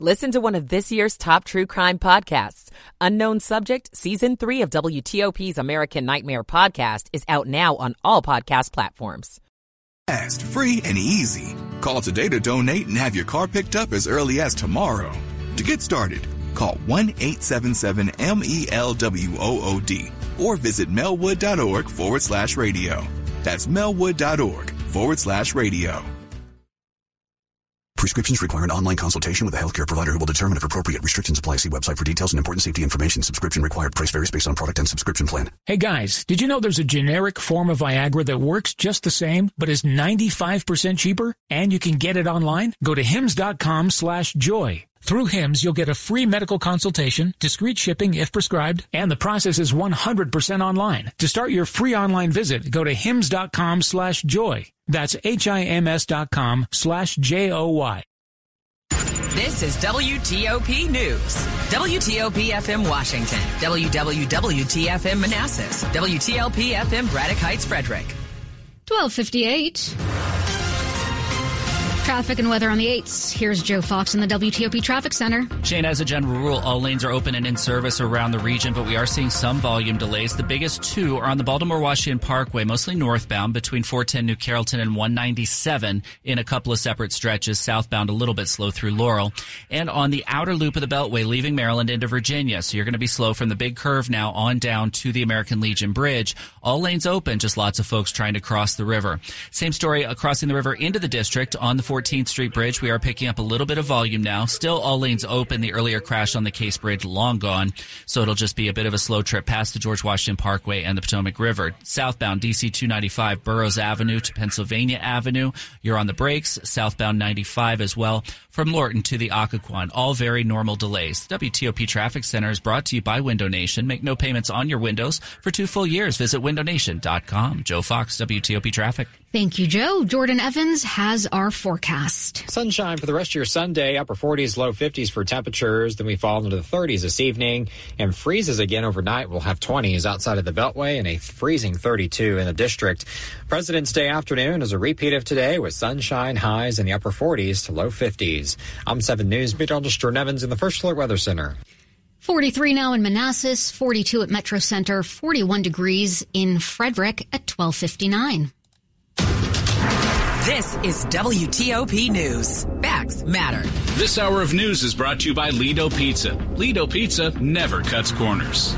Listen to one of this year's top true crime podcasts. Unknown Subject, Season 3 of WTOP's American Nightmare podcast is out now on all podcast platforms. Fast, free, and easy. Call today to donate and have your car picked up as early as tomorrow. To get started, call 1 877 MELWOOD or visit melwood.org forward slash radio. That's melwood.org forward slash radio. Prescriptions require an online consultation with a healthcare provider who will determine if appropriate restrictions apply. See website for details and important safety information. Subscription required. Price varies based on product and subscription plan. Hey guys, did you know there's a generic form of Viagra that works just the same, but is 95% cheaper? And you can get it online? Go to hims.com slash joy. Through HIMS, you'll get a free medical consultation, discreet shipping if prescribed, and the process is 100% online. To start your free online visit, go to hims.com slash joy. That's H-I-M-S dot com slash J-O-Y. This is WTOP News. WTOP FM Washington. WWWTFM Manassas. WTLP FM Braddock Heights Frederick. 1258. Traffic and weather on the 8s. Here's Joe Fox in the WTOP Traffic Center. Shane, as a general rule, all lanes are open and in service around the region, but we are seeing some volume delays. The biggest two are on the Baltimore Washington Parkway, mostly northbound between 410 New Carrollton and 197 in a couple of separate stretches. Southbound a little bit slow through Laurel. And on the outer loop of the Beltway, leaving Maryland into Virginia. So you're going to be slow from the big curve now on down to the American Legion Bridge. All lanes open, just lots of folks trying to cross the river. Same story crossing the river into the district on the 14th Street Bridge. We are picking up a little bit of volume now. Still all lanes open. The earlier crash on the Case Bridge long gone. So it'll just be a bit of a slow trip past the George Washington Parkway and the Potomac River. Southbound DC 295 Burroughs Avenue to Pennsylvania Avenue. You're on the brakes. Southbound 95 as well. From Lorton to the Occoquan. All very normal delays. The WTOP Traffic Center is brought to you by Window Nation. Make no payments on your windows for two full years. Visit windownation.com. Joe Fox, WTOP Traffic. Thank you, Joe. Jordan Evans has our forecast. Sunshine for the rest of your Sunday, upper 40s, low 50s for temperatures. Then we fall into the 30s this evening and freezes again overnight. We'll have 20s outside of the Beltway and a freezing 32 in the district. President's Day afternoon is a repeat of today with sunshine highs in the upper 40s to low 50s. I'm 7 News meteorologist Jordan Evans in the First Alert Weather Center. 43 now in Manassas, 42 at Metro Center, 41 degrees in Frederick at 1259. This is WTOP News. Facts matter. This hour of news is brought to you by Lido Pizza. Lido Pizza never cuts corners.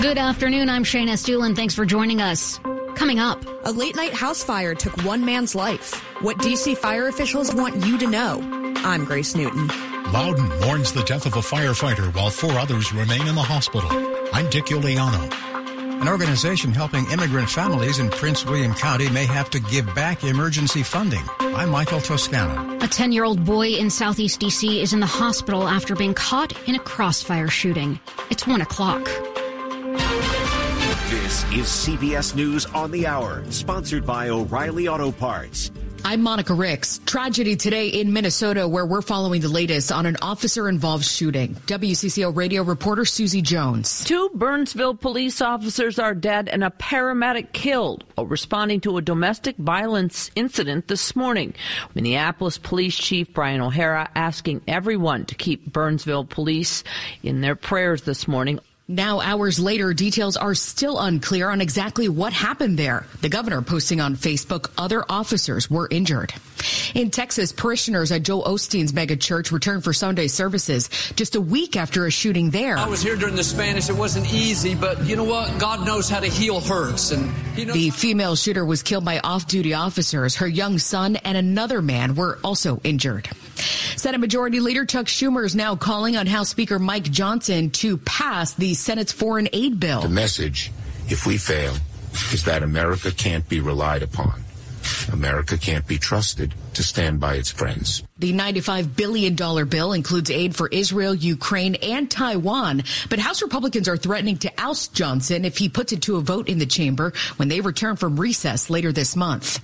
Good afternoon. I'm Shayna Estulin. Thanks for joining us. Coming up, a late night house fire took one man's life. What DC fire officials want you to know. I'm Grace Newton. Loudoun mourns the death of a firefighter while four others remain in the hospital. I'm Dick Uliano. An organization helping immigrant families in Prince William County may have to give back emergency funding. I'm Michael Toscano. A 10 year old boy in southeast DC is in the hospital after being caught in a crossfire shooting. It's 1 o'clock. This is CBS News on the Hour, sponsored by O'Reilly Auto Parts. I'm Monica Ricks. Tragedy today in Minnesota where we're following the latest on an officer involved shooting. WCCO radio reporter Susie Jones. Two Burnsville police officers are dead and a paramedic killed while responding to a domestic violence incident this morning. Minneapolis Police Chief Brian O'Hara asking everyone to keep Burnsville police in their prayers this morning. Now, hours later, details are still unclear on exactly what happened there. The governor posting on Facebook other officers were injured. In Texas, parishioners at Joel Osteen's mega church returned for Sunday services just a week after a shooting there. I was here during the Spanish. It wasn't easy, but you know what? God knows how to heal hurts. And you know- the female shooter was killed by off-duty officers. Her young son and another man were also injured. Senate Majority Leader Chuck Schumer is now calling on House Speaker Mike Johnson to pass the Senate's foreign aid bill. The message, if we fail, is that America can't be relied upon. America can't be trusted to stand by its friends. The $95 billion bill includes aid for Israel, Ukraine, and Taiwan. But House Republicans are threatening to oust Johnson if he puts it to a vote in the chamber when they return from recess later this month.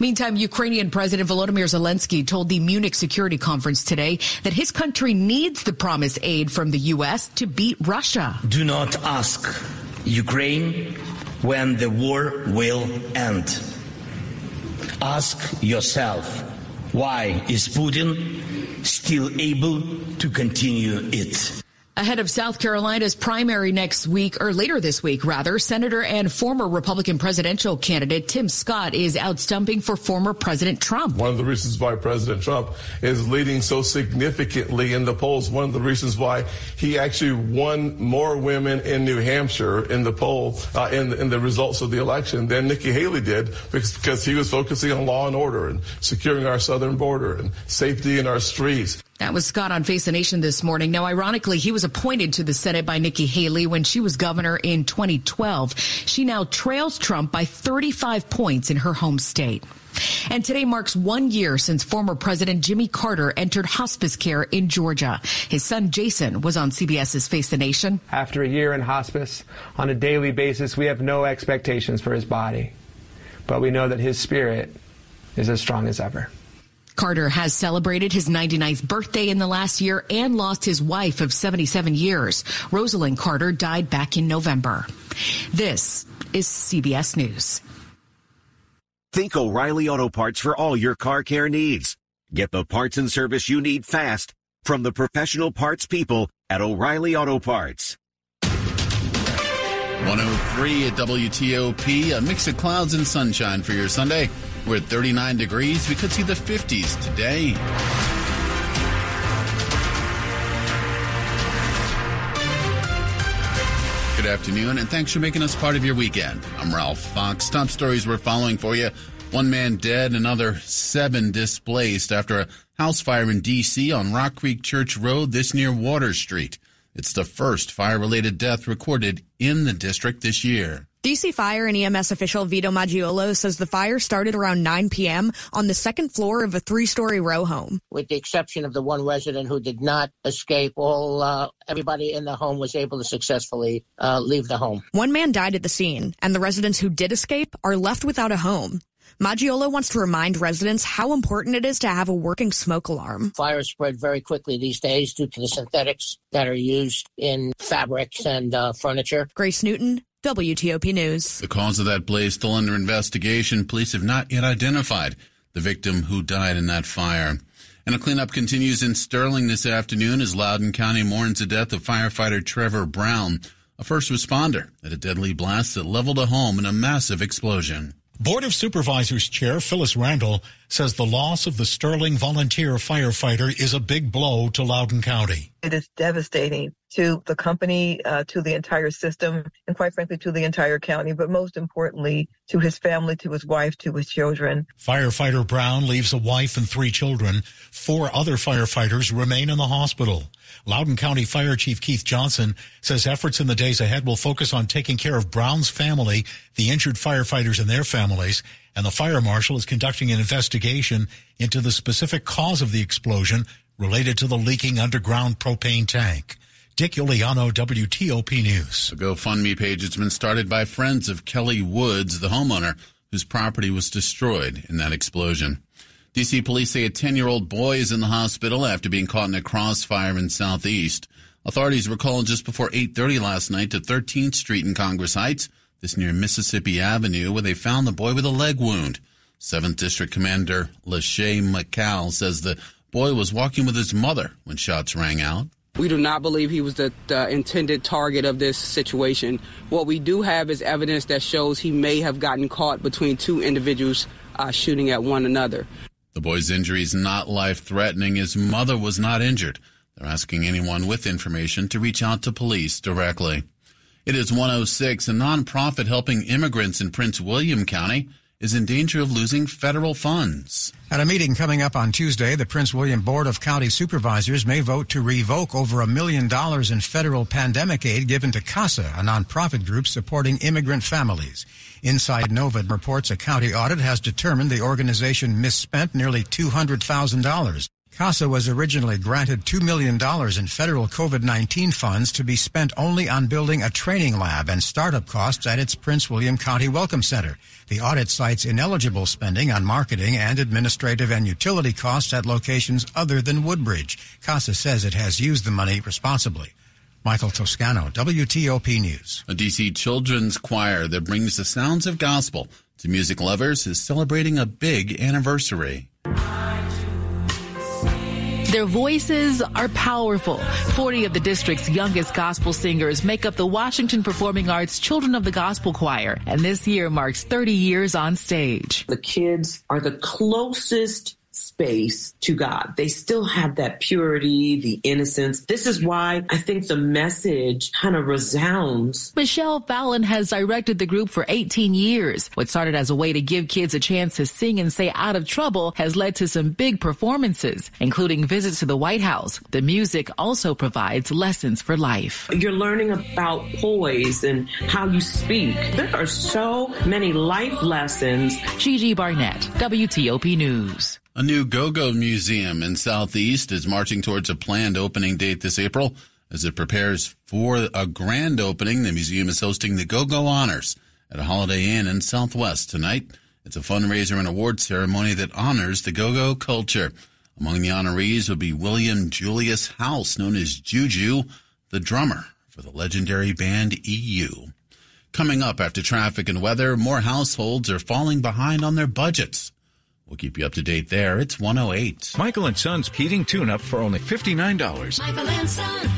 Meantime, Ukrainian President Volodymyr Zelensky told the Munich Security Conference today that his country needs the promised aid from the U.S. to beat Russia. Do not ask Ukraine when the war will end. Ask yourself Why is Putin still able to continue it? Ahead of South Carolina's primary next week, or later this week, rather, Senator and former Republican presidential candidate Tim Scott is out stumping for former President Trump. One of the reasons why President Trump is leading so significantly in the polls, one of the reasons why he actually won more women in New Hampshire in the poll, uh, in, in the results of the election than Nikki Haley did because, because he was focusing on law and order and securing our southern border and safety in our streets. That was Scott on Face the Nation this morning. Now, ironically, he was appointed to the Senate by Nikki Haley when she was governor in 2012. She now trails Trump by 35 points in her home state. And today marks one year since former President Jimmy Carter entered hospice care in Georgia. His son Jason was on CBS's Face the Nation. After a year in hospice, on a daily basis, we have no expectations for his body, but we know that his spirit is as strong as ever. Carter has celebrated his 99th birthday in the last year and lost his wife of 77 years. Rosalynn Carter died back in November. This is CBS News. Think O'Reilly Auto Parts for all your car care needs. Get the parts and service you need fast from the professional parts people at O'Reilly Auto Parts. 103 at WTOP, a mix of clouds and sunshine for your Sunday. We're at 39 degrees. We could see the 50s today. Good afternoon, and thanks for making us part of your weekend. I'm Ralph Fox. Top stories we're following for you. One man dead, another seven displaced after a house fire in D.C. on Rock Creek Church Road, this near Water Street. It's the first fire related death recorded in the district this year. DC Fire and EMS official Vito Maggiolo says the fire started around 9 p.m. on the second floor of a three-story row home. With the exception of the one resident who did not escape, all uh, everybody in the home was able to successfully uh, leave the home. One man died at the scene, and the residents who did escape are left without a home. Maggiolo wants to remind residents how important it is to have a working smoke alarm. Fires spread very quickly these days due to the synthetics that are used in fabrics and uh, furniture. Grace Newton, WTOP News. The cause of that blaze still under investigation. Police have not yet identified the victim who died in that fire. And a cleanup continues in Sterling this afternoon as Loudoun County mourns the death of firefighter Trevor Brown, a first responder at a deadly blast that leveled a home in a massive explosion. Board of Supervisors Chair Phyllis Randall says the loss of the Sterling volunteer firefighter is a big blow to Loudoun County. It is devastating to the company, uh, to the entire system, and quite frankly, to the entire county, but most importantly, to his family, to his wife, to his children. Firefighter Brown leaves a wife and three children. Four other firefighters remain in the hospital. Loudoun County Fire Chief Keith Johnson says efforts in the days ahead will focus on taking care of Brown's family, the injured firefighters and their families, and the fire marshal is conducting an investigation into the specific cause of the explosion related to the leaking underground propane tank. Dick Uliano, WTOP News. A GoFundMe page has been started by friends of Kelly Woods, the homeowner whose property was destroyed in that explosion. DC police say a 10 year old boy is in the hospital after being caught in a crossfire in Southeast. Authorities were called just before 8.30 last night to 13th Street in Congress Heights, this near Mississippi Avenue, where they found the boy with a leg wound. 7th District Commander LaShay Makal says the boy was walking with his mother when shots rang out. We do not believe he was the, the, intended target of this situation. What we do have is evidence that shows he may have gotten caught between two individuals uh, shooting at one another. The boy's injury is not life threatening. His mother was not injured. They're asking anyone with information to reach out to police directly. It is 106, a nonprofit helping immigrants in Prince William County is in danger of losing federal funds. At a meeting coming up on Tuesday, the Prince William Board of County Supervisors may vote to revoke over a million dollars in federal pandemic aid given to CASA, a nonprofit group supporting immigrant families. Inside Nova reports a county audit has determined the organization misspent nearly $200,000. CASA was originally granted $2 million in federal COVID-19 funds to be spent only on building a training lab and startup costs at its Prince William County Welcome Center. The audit cites ineligible spending on marketing and administrative and utility costs at locations other than Woodbridge. CASA says it has used the money responsibly. Michael Toscano, WTOP News. A DC children's choir that brings the sounds of gospel to music lovers is celebrating a big anniversary. Their voices are powerful. 40 of the district's youngest gospel singers make up the Washington Performing Arts Children of the Gospel Choir, and this year marks 30 years on stage. The kids are the closest space to God. They still have that purity, the innocence. This is why I think the message kind of resounds. Michelle Fallon has directed the group for 18 years. What started as a way to give kids a chance to sing and stay out of trouble has led to some big performances, including visits to the White House. The music also provides lessons for life. You're learning about poise and how you speak. There are so many life lessons. Gigi Barnett, WTOP News. A new go-go museum in Southeast is marching towards a planned opening date this April. As it prepares for a grand opening, the museum is hosting the Go-Go Honors at a Holiday Inn in Southwest tonight. It's a fundraiser and award ceremony that honors the go-go culture. Among the honorees will be William Julius House, known as Juju, the drummer for the legendary band EU. Coming up after traffic and weather, more households are falling behind on their budgets. We'll keep you up to date there. It's 108. Michael and Son's heating tune up for only $59. Michael and Son.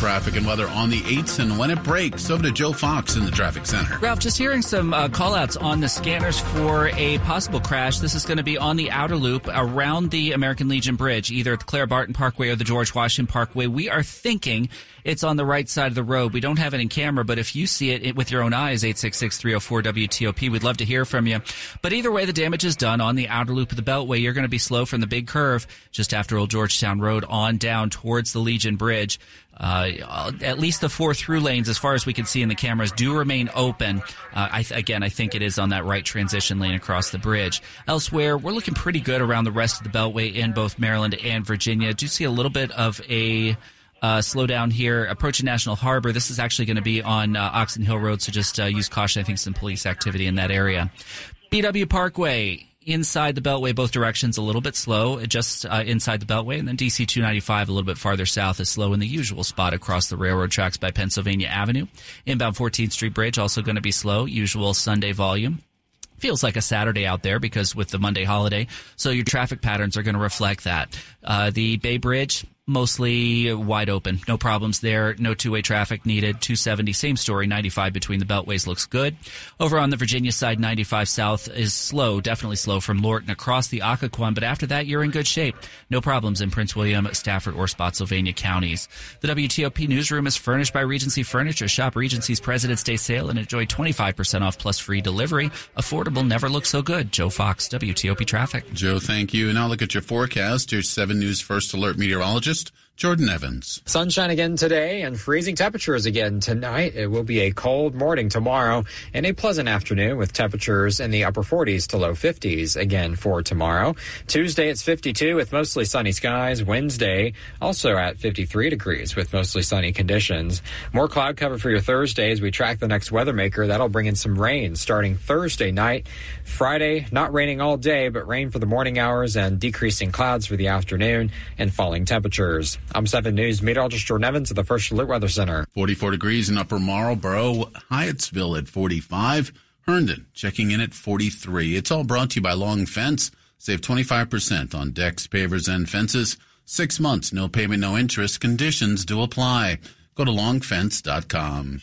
Traffic and weather on the 8s and when it breaks. Over to Joe Fox in the traffic center. Ralph, just hearing some uh, call outs on the scanners for a possible crash. This is going to be on the outer loop around the American Legion Bridge, either at the Clara Barton Parkway or the George Washington Parkway. We are thinking it's on the right side of the road. We don't have it in camera, but if you see it with your own eyes, 866-304-WTOP, we'd love to hear from you. But either way, the damage is done on the outer loop of the Beltway. You're going to be slow from the big curve just after Old Georgetown Road on down towards the Legion Bridge. Uh, at least the four through lanes, as far as we can see in the cameras, do remain open. Uh, I th- again, I think it is on that right transition lane across the bridge. Elsewhere, we're looking pretty good around the rest of the Beltway in both Maryland and Virginia. Do see a little bit of a uh, slow down here approaching National Harbor. This is actually going to be on uh, Oxon Hill Road, so just uh, use caution. I think some police activity in that area. BW Parkway inside the Beltway, both directions, a little bit slow, just uh, inside the Beltway, and then DC 295 a little bit farther south is slow in the usual spot across the railroad tracks by Pennsylvania Avenue. Inbound 14th Street Bridge also going to be slow, usual Sunday volume feels like a Saturday out there because with the Monday holiday. So your traffic patterns are going to reflect that. Uh, the Bay Bridge, mostly wide open. No problems there. No two way traffic needed. 270, same story. 95 between the beltways looks good. Over on the Virginia side, 95 south is slow, definitely slow from Lorton across the Occoquan, but after that, you're in good shape. No problems in Prince William, Stafford, or Spotsylvania counties. The WTOP newsroom is furnished by Regency Furniture. Shop Regency's President's Day sale and enjoy 25% off plus free delivery. Affordable never looks so good. Joe Fox, WTOP traffic. Joe, thank you. Now look at your forecast. Your 7 News First Alert meteorologist just Jordan Evans. Sunshine again today and freezing temperatures again tonight. It will be a cold morning tomorrow and a pleasant afternoon with temperatures in the upper 40s to low 50s again for tomorrow. Tuesday it's 52 with mostly sunny skies. Wednesday also at 53 degrees with mostly sunny conditions. More cloud cover for your Thursday as we track the next weather maker. That'll bring in some rain starting Thursday night. Friday, not raining all day, but rain for the morning hours and decreasing clouds for the afternoon and falling temperatures. I'm 7 News meteorologist Jordan Evans at the First Alert Weather Center. 44 degrees in Upper Marlboro, Hyattsville at 45, Herndon checking in at 43. It's all brought to you by Long Fence. Save 25% on decks, pavers, and fences. Six months, no payment, no interest. Conditions do apply. Go to longfence.com.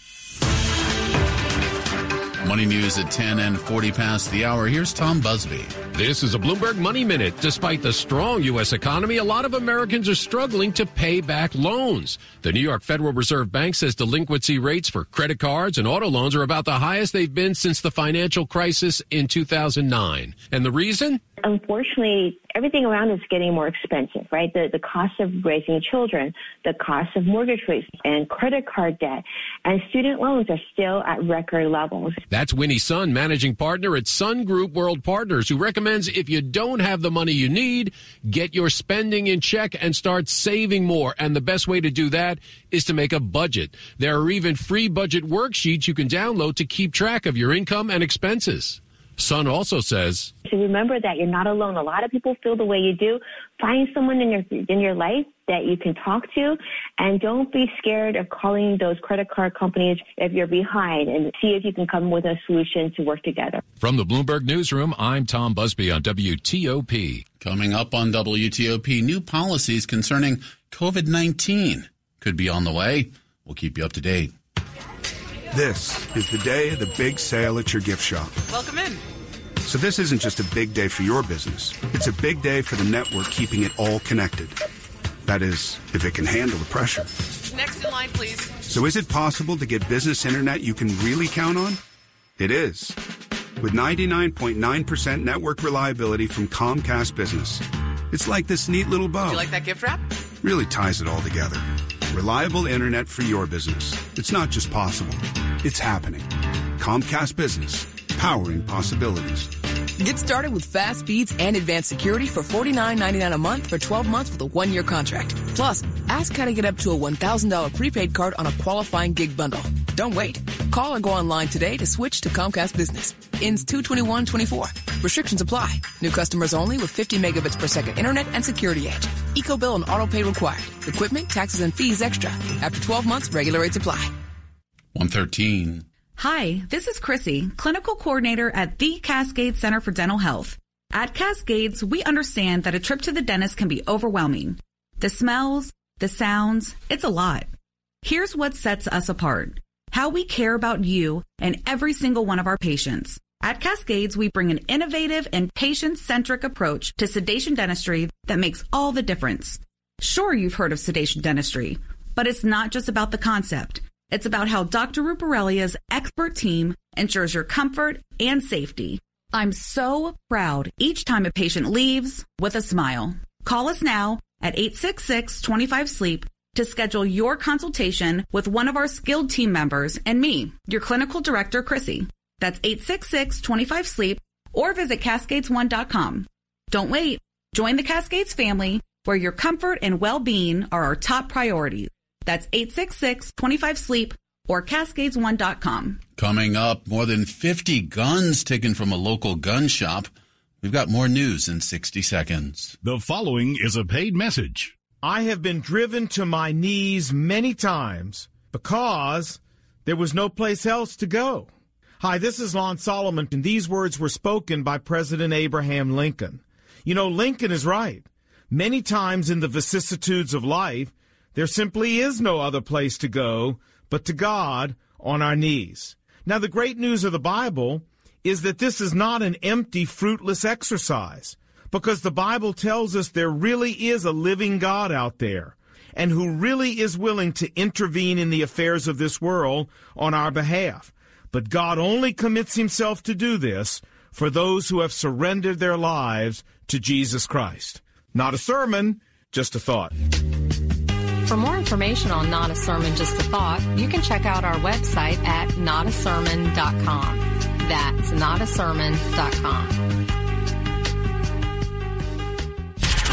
Money news at 10 and 40 past the hour. Here's Tom Busby. This is a Bloomberg Money Minute. Despite the strong U.S. economy, a lot of Americans are struggling to pay back loans. The New York Federal Reserve Bank says delinquency rates for credit cards and auto loans are about the highest they've been since the financial crisis in 2009. And the reason? Unfortunately, everything around is getting more expensive, right? The, the cost of raising children, the cost of mortgage rates and credit card debt, and student loans are still at record levels. That's Winnie Sun, managing partner at Sun Group Wealth Partners, who recommends if you don't have the money you need, get your spending in check and start saving more. And the best way to do that is to make a budget. There are even free budget worksheets you can download to keep track of your income and expenses. Sun also says "To remember that you're not alone. A lot of people feel the way you do. Find someone in your in your life that you can talk to, and don't be scared of calling those credit card companies if you're behind, and see if you can come with a solution to work together. from the Bloomberg Newsroom, I'm Tom Busby on WTOP. Coming up on WTOP, new policies concerning COVID 19 could be on the way. We'll keep you up to date. This is the day of the big sale at your gift shop. Welcome in. So this isn't just a big day for your business. It's a big day for the network keeping it all connected. That is, if it can handle the pressure. Next in line, please. So is it possible to get business internet you can really count on? It is. With 99.9% network reliability from Comcast Business. It's like this neat little bow. Do you like that gift wrap? really ties it all together. Reliable internet for your business. It's not just possible, it's happening. Comcast Business, powering possibilities. Get started with fast speeds and advanced security for $49.99 a month for 12 months with a one year contract. Plus, ask how to get up to a $1,000 prepaid card on a qualifying gig bundle. Don't wait. Call or go online today to switch to Comcast Business. Ends 22124. Restrictions apply. New customers only with 50 megabits per second internet and security edge. Eco bill and auto pay required. Equipment, taxes, and fees extra. After 12 months, regular rates apply. 113. Hi, this is Chrissy, clinical coordinator at the Cascade Center for Dental Health. At Cascades, we understand that a trip to the dentist can be overwhelming. The smells, the sounds, it's a lot. Here's what sets us apart. How we care about you and every single one of our patients. At Cascades, we bring an innovative and patient-centric approach to sedation dentistry that makes all the difference. Sure, you've heard of sedation dentistry, but it's not just about the concept. It's about how Dr. Ruparelia's expert team ensures your comfort and safety. I'm so proud each time a patient leaves with a smile. Call us now at 866-25-SLEEP to schedule your consultation with one of our skilled team members and me, your clinical director, Chrissy. That's 866-25-SLEEP or visit cascades1.com. Don't wait. Join the Cascades family where your comfort and well-being are our top priorities. That's 866-25-SLEEP or cascades1.com. Coming up, more than 50 guns taken from a local gun shop. We've got more news in 60 seconds. The following is a paid message. I have been driven to my knees many times because there was no place else to go. Hi, this is Lon Solomon, and these words were spoken by President Abraham Lincoln. You know, Lincoln is right. Many times in the vicissitudes of life, there simply is no other place to go but to God on our knees. Now, the great news of the Bible is that this is not an empty, fruitless exercise because the Bible tells us there really is a living God out there and who really is willing to intervene in the affairs of this world on our behalf. But God only commits himself to do this for those who have surrendered their lives to Jesus Christ. Not a sermon, just a thought. For more information on Not a Sermon, Just a Thought, you can check out our website at notasermon.com. That's notasermon.com.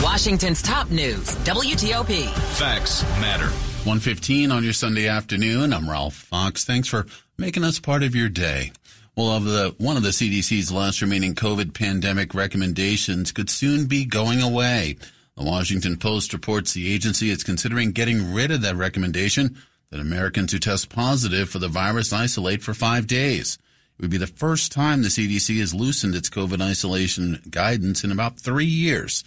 Washington's top news, WTOP. Facts matter. 115 on your Sunday afternoon. I'm Ralph Fox. Thanks for making us part of your day. Well, of the one of the CDC's last remaining COVID pandemic recommendations could soon be going away. The Washington Post reports the agency is considering getting rid of that recommendation that Americans who test positive for the virus isolate for five days. It would be the first time the CDC has loosened its COVID isolation guidance in about three years.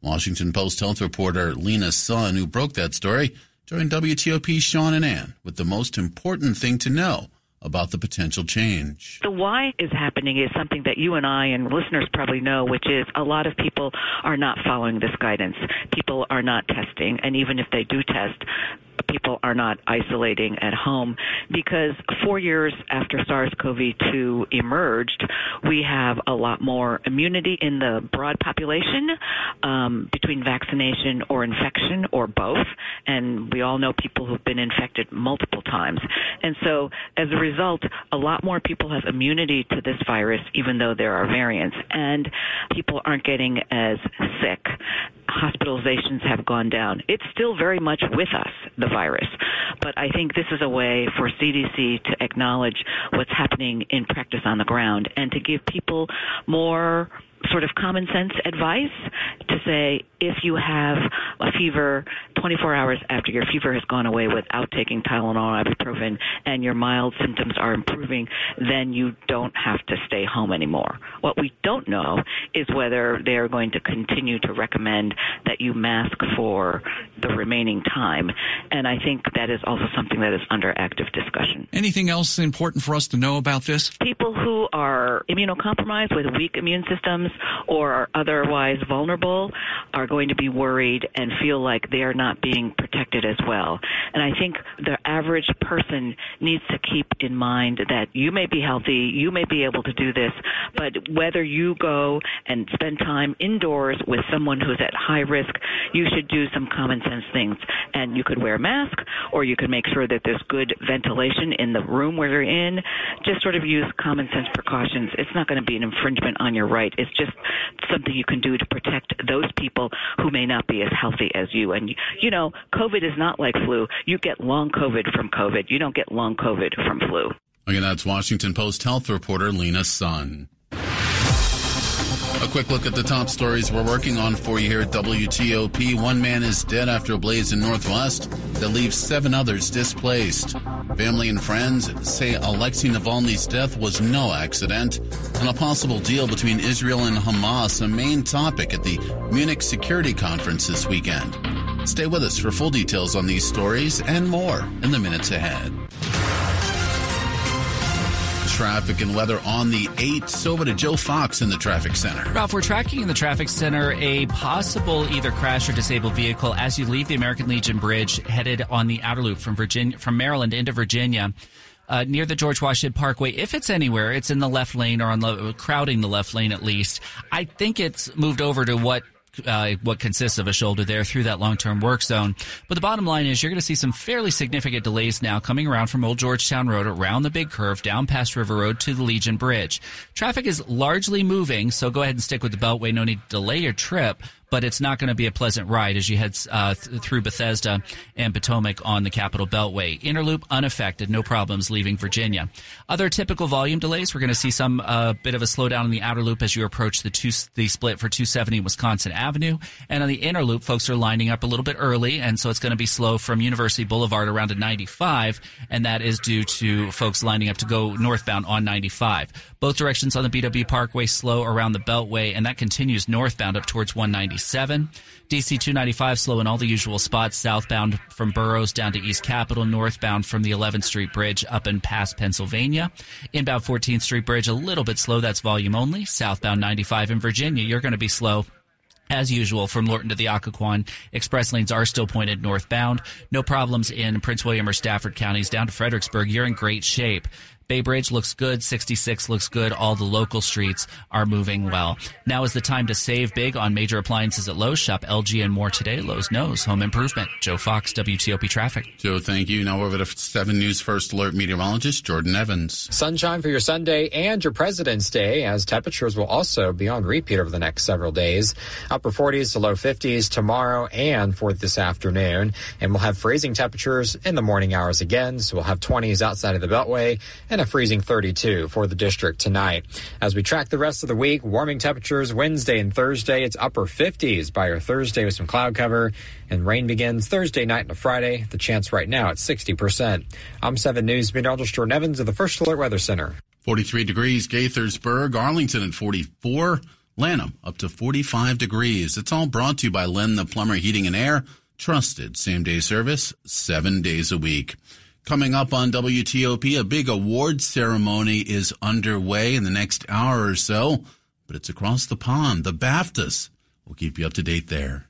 Washington Post health reporter Lena Sun, who broke that story, joined WTOP's Sean and Ann with the most important thing to know about the potential change. The why is happening is something that you and I and listeners probably know, which is a lot of people are not following this guidance. People are not testing, and even if they do test, people are not isolating at home because four years after SARS-CoV-2 emerged, we have a lot more immunity in the broad population um, between vaccination or infection or both. And we all know people who've been infected multiple times. And so as a result, a lot more people have immunity to this virus, even though there are variants. And people aren't getting as sick. hospitalizations have gone down. It's still very much with us, the virus. But I think this is a way for CDC to acknowledge what's happening in practice on the ground and to give people more sort of common sense advice to say if you have a fever 24 hours after your fever has gone away without taking Tylenol or ibuprofen and your mild symptoms are improving, then you don't have to stay home anymore. What we don't know is whether they are going to continue to recommend that you mask for the remaining time. And I think that is also something that is under active discussion. Anything else important for us to know about this? People who are immunocompromised with weak immune systems or are otherwise vulnerable are going to be worried and feel like they are not being protected as well. And I think the average person needs to keep in mind that you may be healthy, you may be able to do this, but whether you go and spend time indoors with someone who's at high risk, you should do some common sense things. And you could wear a mask or you could make sure that there's good ventilation in the room where you're in. Just sort of use common sense precautions. It's not going to be an infringement on your right. It's just something you can do to protect those people who may not be as healthy as you. And, you know, COVID is not like flu. You get long COVID from COVID. You don't get long COVID from flu. Again, that's Washington Post health reporter Lena Sun. A quick look at the top stories we're working on for you here at WTOP. One man is dead after a blaze in Northwest that leaves seven others displaced. Family and friends say Alexei Navalny's death was no accident, and a possible deal between Israel and Hamas a main topic at the Munich Security Conference this weekend. Stay with us for full details on these stories and more in the minutes ahead traffic and weather on the 8th. Over to Joe Fox in the traffic center. Ralph, we're tracking in the traffic center a possible either crash or disabled vehicle as you leave the American Legion Bridge headed on the outer loop from Virginia, from Maryland into Virginia. Uh, near the George Washington Parkway. If it's anywhere, it's in the left lane or on the crowding the left lane at least. I think it's moved over to what uh, what consists of a shoulder there through that long-term work zone. But the bottom line is you're going to see some fairly significant delays now coming around from Old Georgetown Road around the big curve down past River Road to the Legion Bridge. Traffic is largely moving, so go ahead and stick with the Beltway. No need to delay your trip but it's not going to be a pleasant ride as you head uh, th- through Bethesda and Potomac on the Capital Beltway. Inner loop unaffected, no problems leaving Virginia. Other typical volume delays, we're going to see some uh, bit of a slowdown in the outer loop as you approach the two, the split for 270 Wisconsin Avenue, and on the inner loop, folks are lining up a little bit early, and so it's going to be slow from University Boulevard around to 95, and that is due to folks lining up to go northbound on 95. Both directions on the BW Parkway slow around the Beltway, and that continues northbound up towards 197. DC 295 slow in all the usual spots, southbound from Burroughs down to East Capitol, northbound from the 11th Street Bridge up and past Pennsylvania. Inbound 14th Street Bridge a little bit slow, that's volume only. Southbound 95 in Virginia, you're going to be slow as usual, from Lorton to the Occoquan, express lanes are still pointed northbound. No problems in Prince William or Stafford counties down to Fredericksburg. You're in great shape. Bay Bridge looks good. 66 looks good. All the local streets are moving well. Now is the time to save big on major appliances at Lowe's. Shop LG and more today. Lowe's knows home improvement. Joe Fox, WTOP Traffic. Joe, thank you. Now over to 7 News First Alert meteorologist Jordan Evans. Sunshine for your Sunday and your President's Day as temperatures will also be on repeat over the next several days. Upper 40s to low 50s tomorrow and for this afternoon. And we'll have freezing temperatures in the morning hours again. So we'll have 20s outside of the Beltway and a freezing 32 for the district tonight. As we track the rest of the week, warming temperatures Wednesday and Thursday. It's upper 50s by our Thursday with some cloud cover, and rain begins Thursday night and Friday. The chance right now at 60%. I'm 7 News meteorologist Jordan Evans of the First Alert Weather Center. 43 degrees, Gaithersburg, Arlington at 44, Lanham up to 45 degrees. It's all brought to you by Len the Plumber Heating and Air. Trusted same day service, seven days a week. Coming up on WTOP, a big award ceremony is underway in the next hour or so, but it's across the pond, the BAFTAs. We'll keep you up to date there.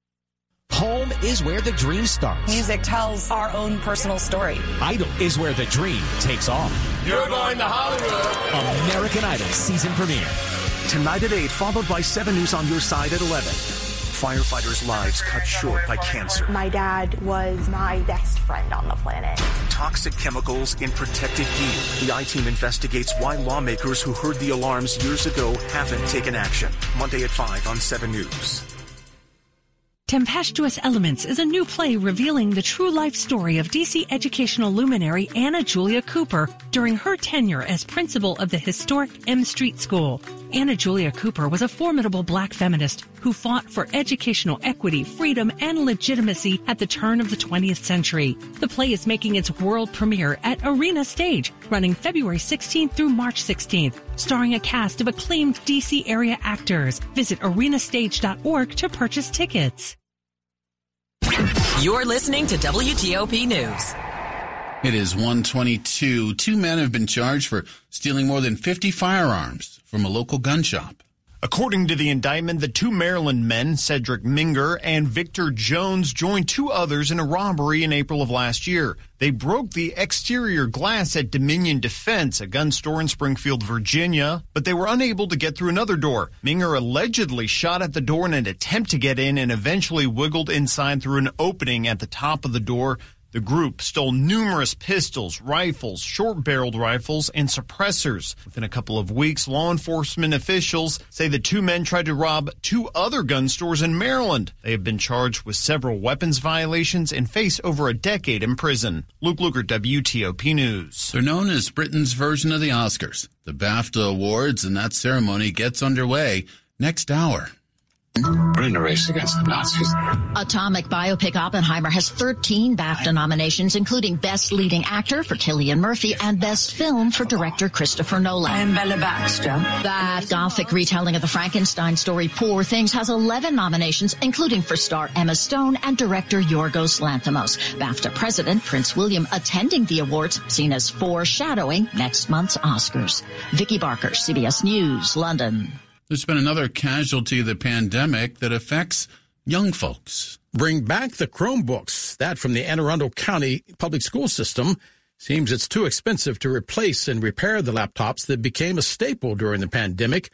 Home is where the dream starts. Music tells our own personal story. Idol is where the dream takes off. You're going to Hollywood. American Idol season premiere. Tonight at 8, followed by 7 News on your side at 11. Firefighters' lives cut short by cancer. My dad was my best friend on the planet. Toxic chemicals in protective gear. The I team investigates why lawmakers who heard the alarms years ago haven't taken action. Monday at 5 on 7 News. Tempestuous Elements is a new play revealing the true life story of DC educational luminary Anna Julia Cooper during her tenure as principal of the historic M Street School. Anna Julia Cooper was a formidable black feminist who fought for educational equity, freedom, and legitimacy at the turn of the 20th century. The play is making its world premiere at Arena Stage, running February 16th through March 16th, starring a cast of acclaimed DC area actors. Visit arenastage.org to purchase tickets. You're listening to WTOP News. It is 122. Two men have been charged for stealing more than 50 firearms from a local gun shop. According to the indictment, the two Maryland men, Cedric Minger and Victor Jones, joined two others in a robbery in April of last year. They broke the exterior glass at Dominion Defense, a gun store in Springfield, Virginia, but they were unable to get through another door. Minger allegedly shot at the door in an attempt to get in and eventually wiggled inside through an opening at the top of the door. The group stole numerous pistols, rifles, short barreled rifles, and suppressors. Within a couple of weeks, law enforcement officials say the two men tried to rob two other gun stores in Maryland. They have been charged with several weapons violations and face over a decade in prison. Luke Lukert, WTOP News. They're known as Britain's version of the Oscars. The BAFTA Awards and that ceremony gets underway next hour. We're in a race against the Nazis. Atomic biopic Oppenheimer has 13 BAFTA nominations, including Best Leading Actor for Cillian Murphy and Best Film for director Christopher Nolan. I'm Bella Baxter. That gothic retelling of the Frankenstein story Poor Things has 11 nominations, including for star Emma Stone and director Yorgos Lanthimos. BAFTA President Prince William attending the awards, seen as foreshadowing next month's Oscars. Vicki Barker, CBS News, London. There's been another casualty of the pandemic that affects young folks. Bring back the Chromebooks. That from the Anne Arundel County public school system. Seems it's too expensive to replace and repair the laptops that became a staple during the pandemic.